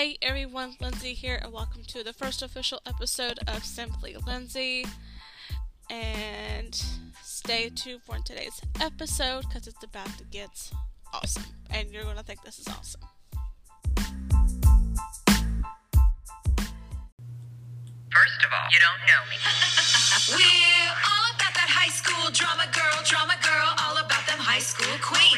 Hey everyone, Lyndsi here, and welcome to the first official episode of Simply Lyndsi. And stay tuned for today's episode because it's about to get awesome, and you're gonna think this is awesome. First of all, you don't know me. We're all about that high school drama girl, drama girl, all about them high school queens.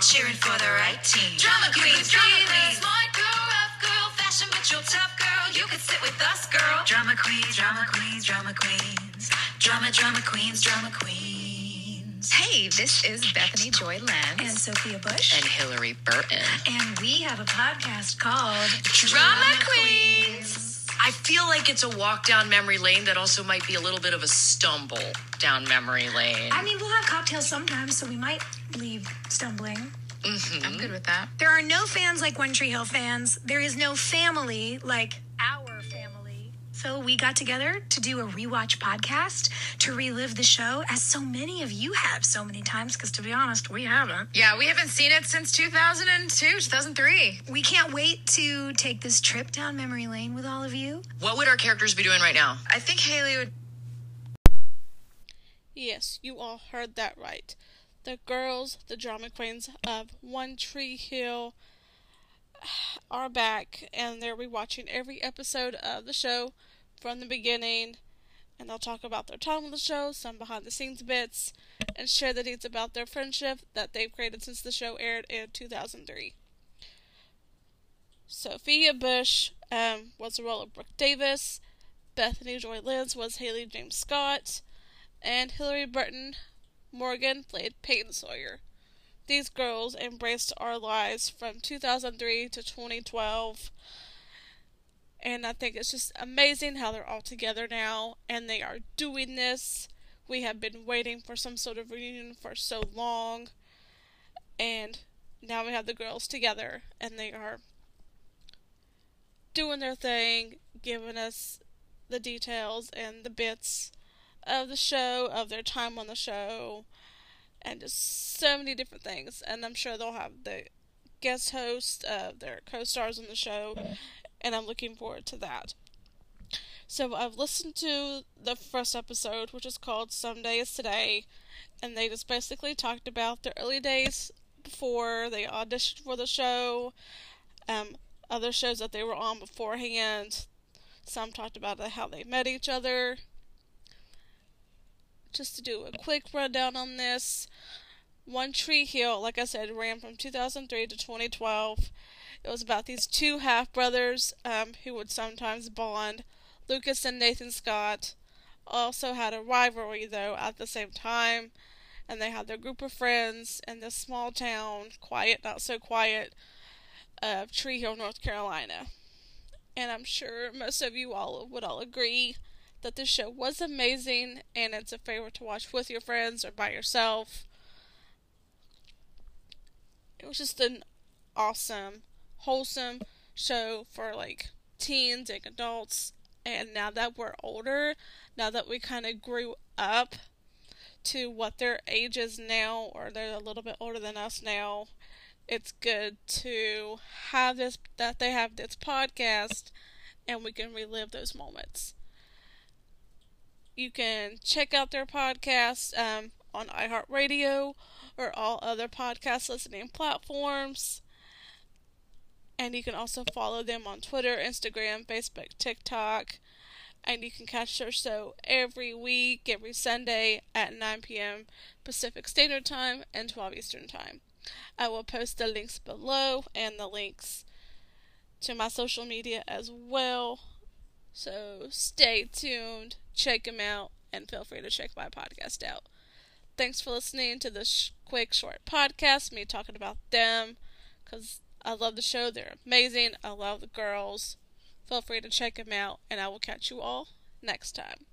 Cheering for the right team. Drama queens, drama queens, smart girl, rough girl, fashion but you're tough girl. You could sit with us, girl. Drama queens, drama queens, drama queens, drama, drama queens, drama queens. Hey, this is Bethany Joy Lenz. and Sophia Bush. and Hilarie Burton. And we have a podcast called Drama Queens. I feel like it's a walk down memory lane that also might be a little bit of a stumble down memory lane. I mean, we'll have cocktails sometimes, so we might leave stumbling. Mm-hmm. I'm good with that. There are no fans like One Tree Hill fans. There is no family like our family. So we got together to do a rewatch podcast to relive the show, as so many of you have so many times. Because to be honest, we haven't. Yeah, we haven't seen it since 2002, 2003. We can't wait to take this trip down memory lane with all of you. what would our characters be doing right now? I think Haley would. Yes, you all heard that right. The girls, the drama queens of One Tree Hill, are back and they're rewatching every episode of the show from the beginning. And they'll talk about their time on the show, some behind the scenes bits, and share the deeds about their friendship that they've created since the show aired in 2003. Sophia Bush um, was the role of Brooke Davis, Bethany Joy Lenz was Haley James Scott, and Hilarie Burton Morgan played Peyton Sawyer. These girls embraced our lives from 2003 to 2012. And I think it's just amazing how they're all together now and they are doing this. We have been waiting for some sort of reunion for so long. And now we have the girls together and they are doing their thing, giving us the details and the bits of the show, of their time on the show, and just so many different things. And I'm sure they'll have the guest host of their co stars on the show, and I'm looking forward to that. So I've listened to the first episode, which is called Someday is Today, and they just basically talked about their early days before they auditioned for the show, um, other shows that they were on beforehand. Some talked about how they met each other. Just to do a quick rundown on this, One Tree Hill, like I said, ran from 2003 to 2012. It was about these two half brothers um, who would sometimes bond. Lucas and Nathan Scott also had a rivalry, though, at the same time. And they had their group of friends in this small town, quiet, not so quiet, of Tree Hill, North Carolina. And I'm sure most of you all would all agree that this show was amazing and it's a favorite to watch with your friends or by yourself. It was just an awesome, wholesome show for like teens and adults. And now that we're older, now that we kind of grew up to what their age is now, or they're a little bit older than us now, it's good to have this, that they have this podcast and we can relive those moments. You can check out their podcast um, on iHeartRadio or all other podcast listening platforms. And you can also follow them on Twitter, Instagram, Facebook, TikTok. And you can catch their show every week, every Sunday at 9 p.m. Pacific Standard Time and 12 Eastern Time. I will post the links below and the links to my social media as well. So stay tuned, check them out, and feel free to check my podcast out. Thanks for listening to this quick, short podcast, me talking about them, because I love the show. They're amazing. I love the girls. Feel free to check them out, and I will catch you all next time.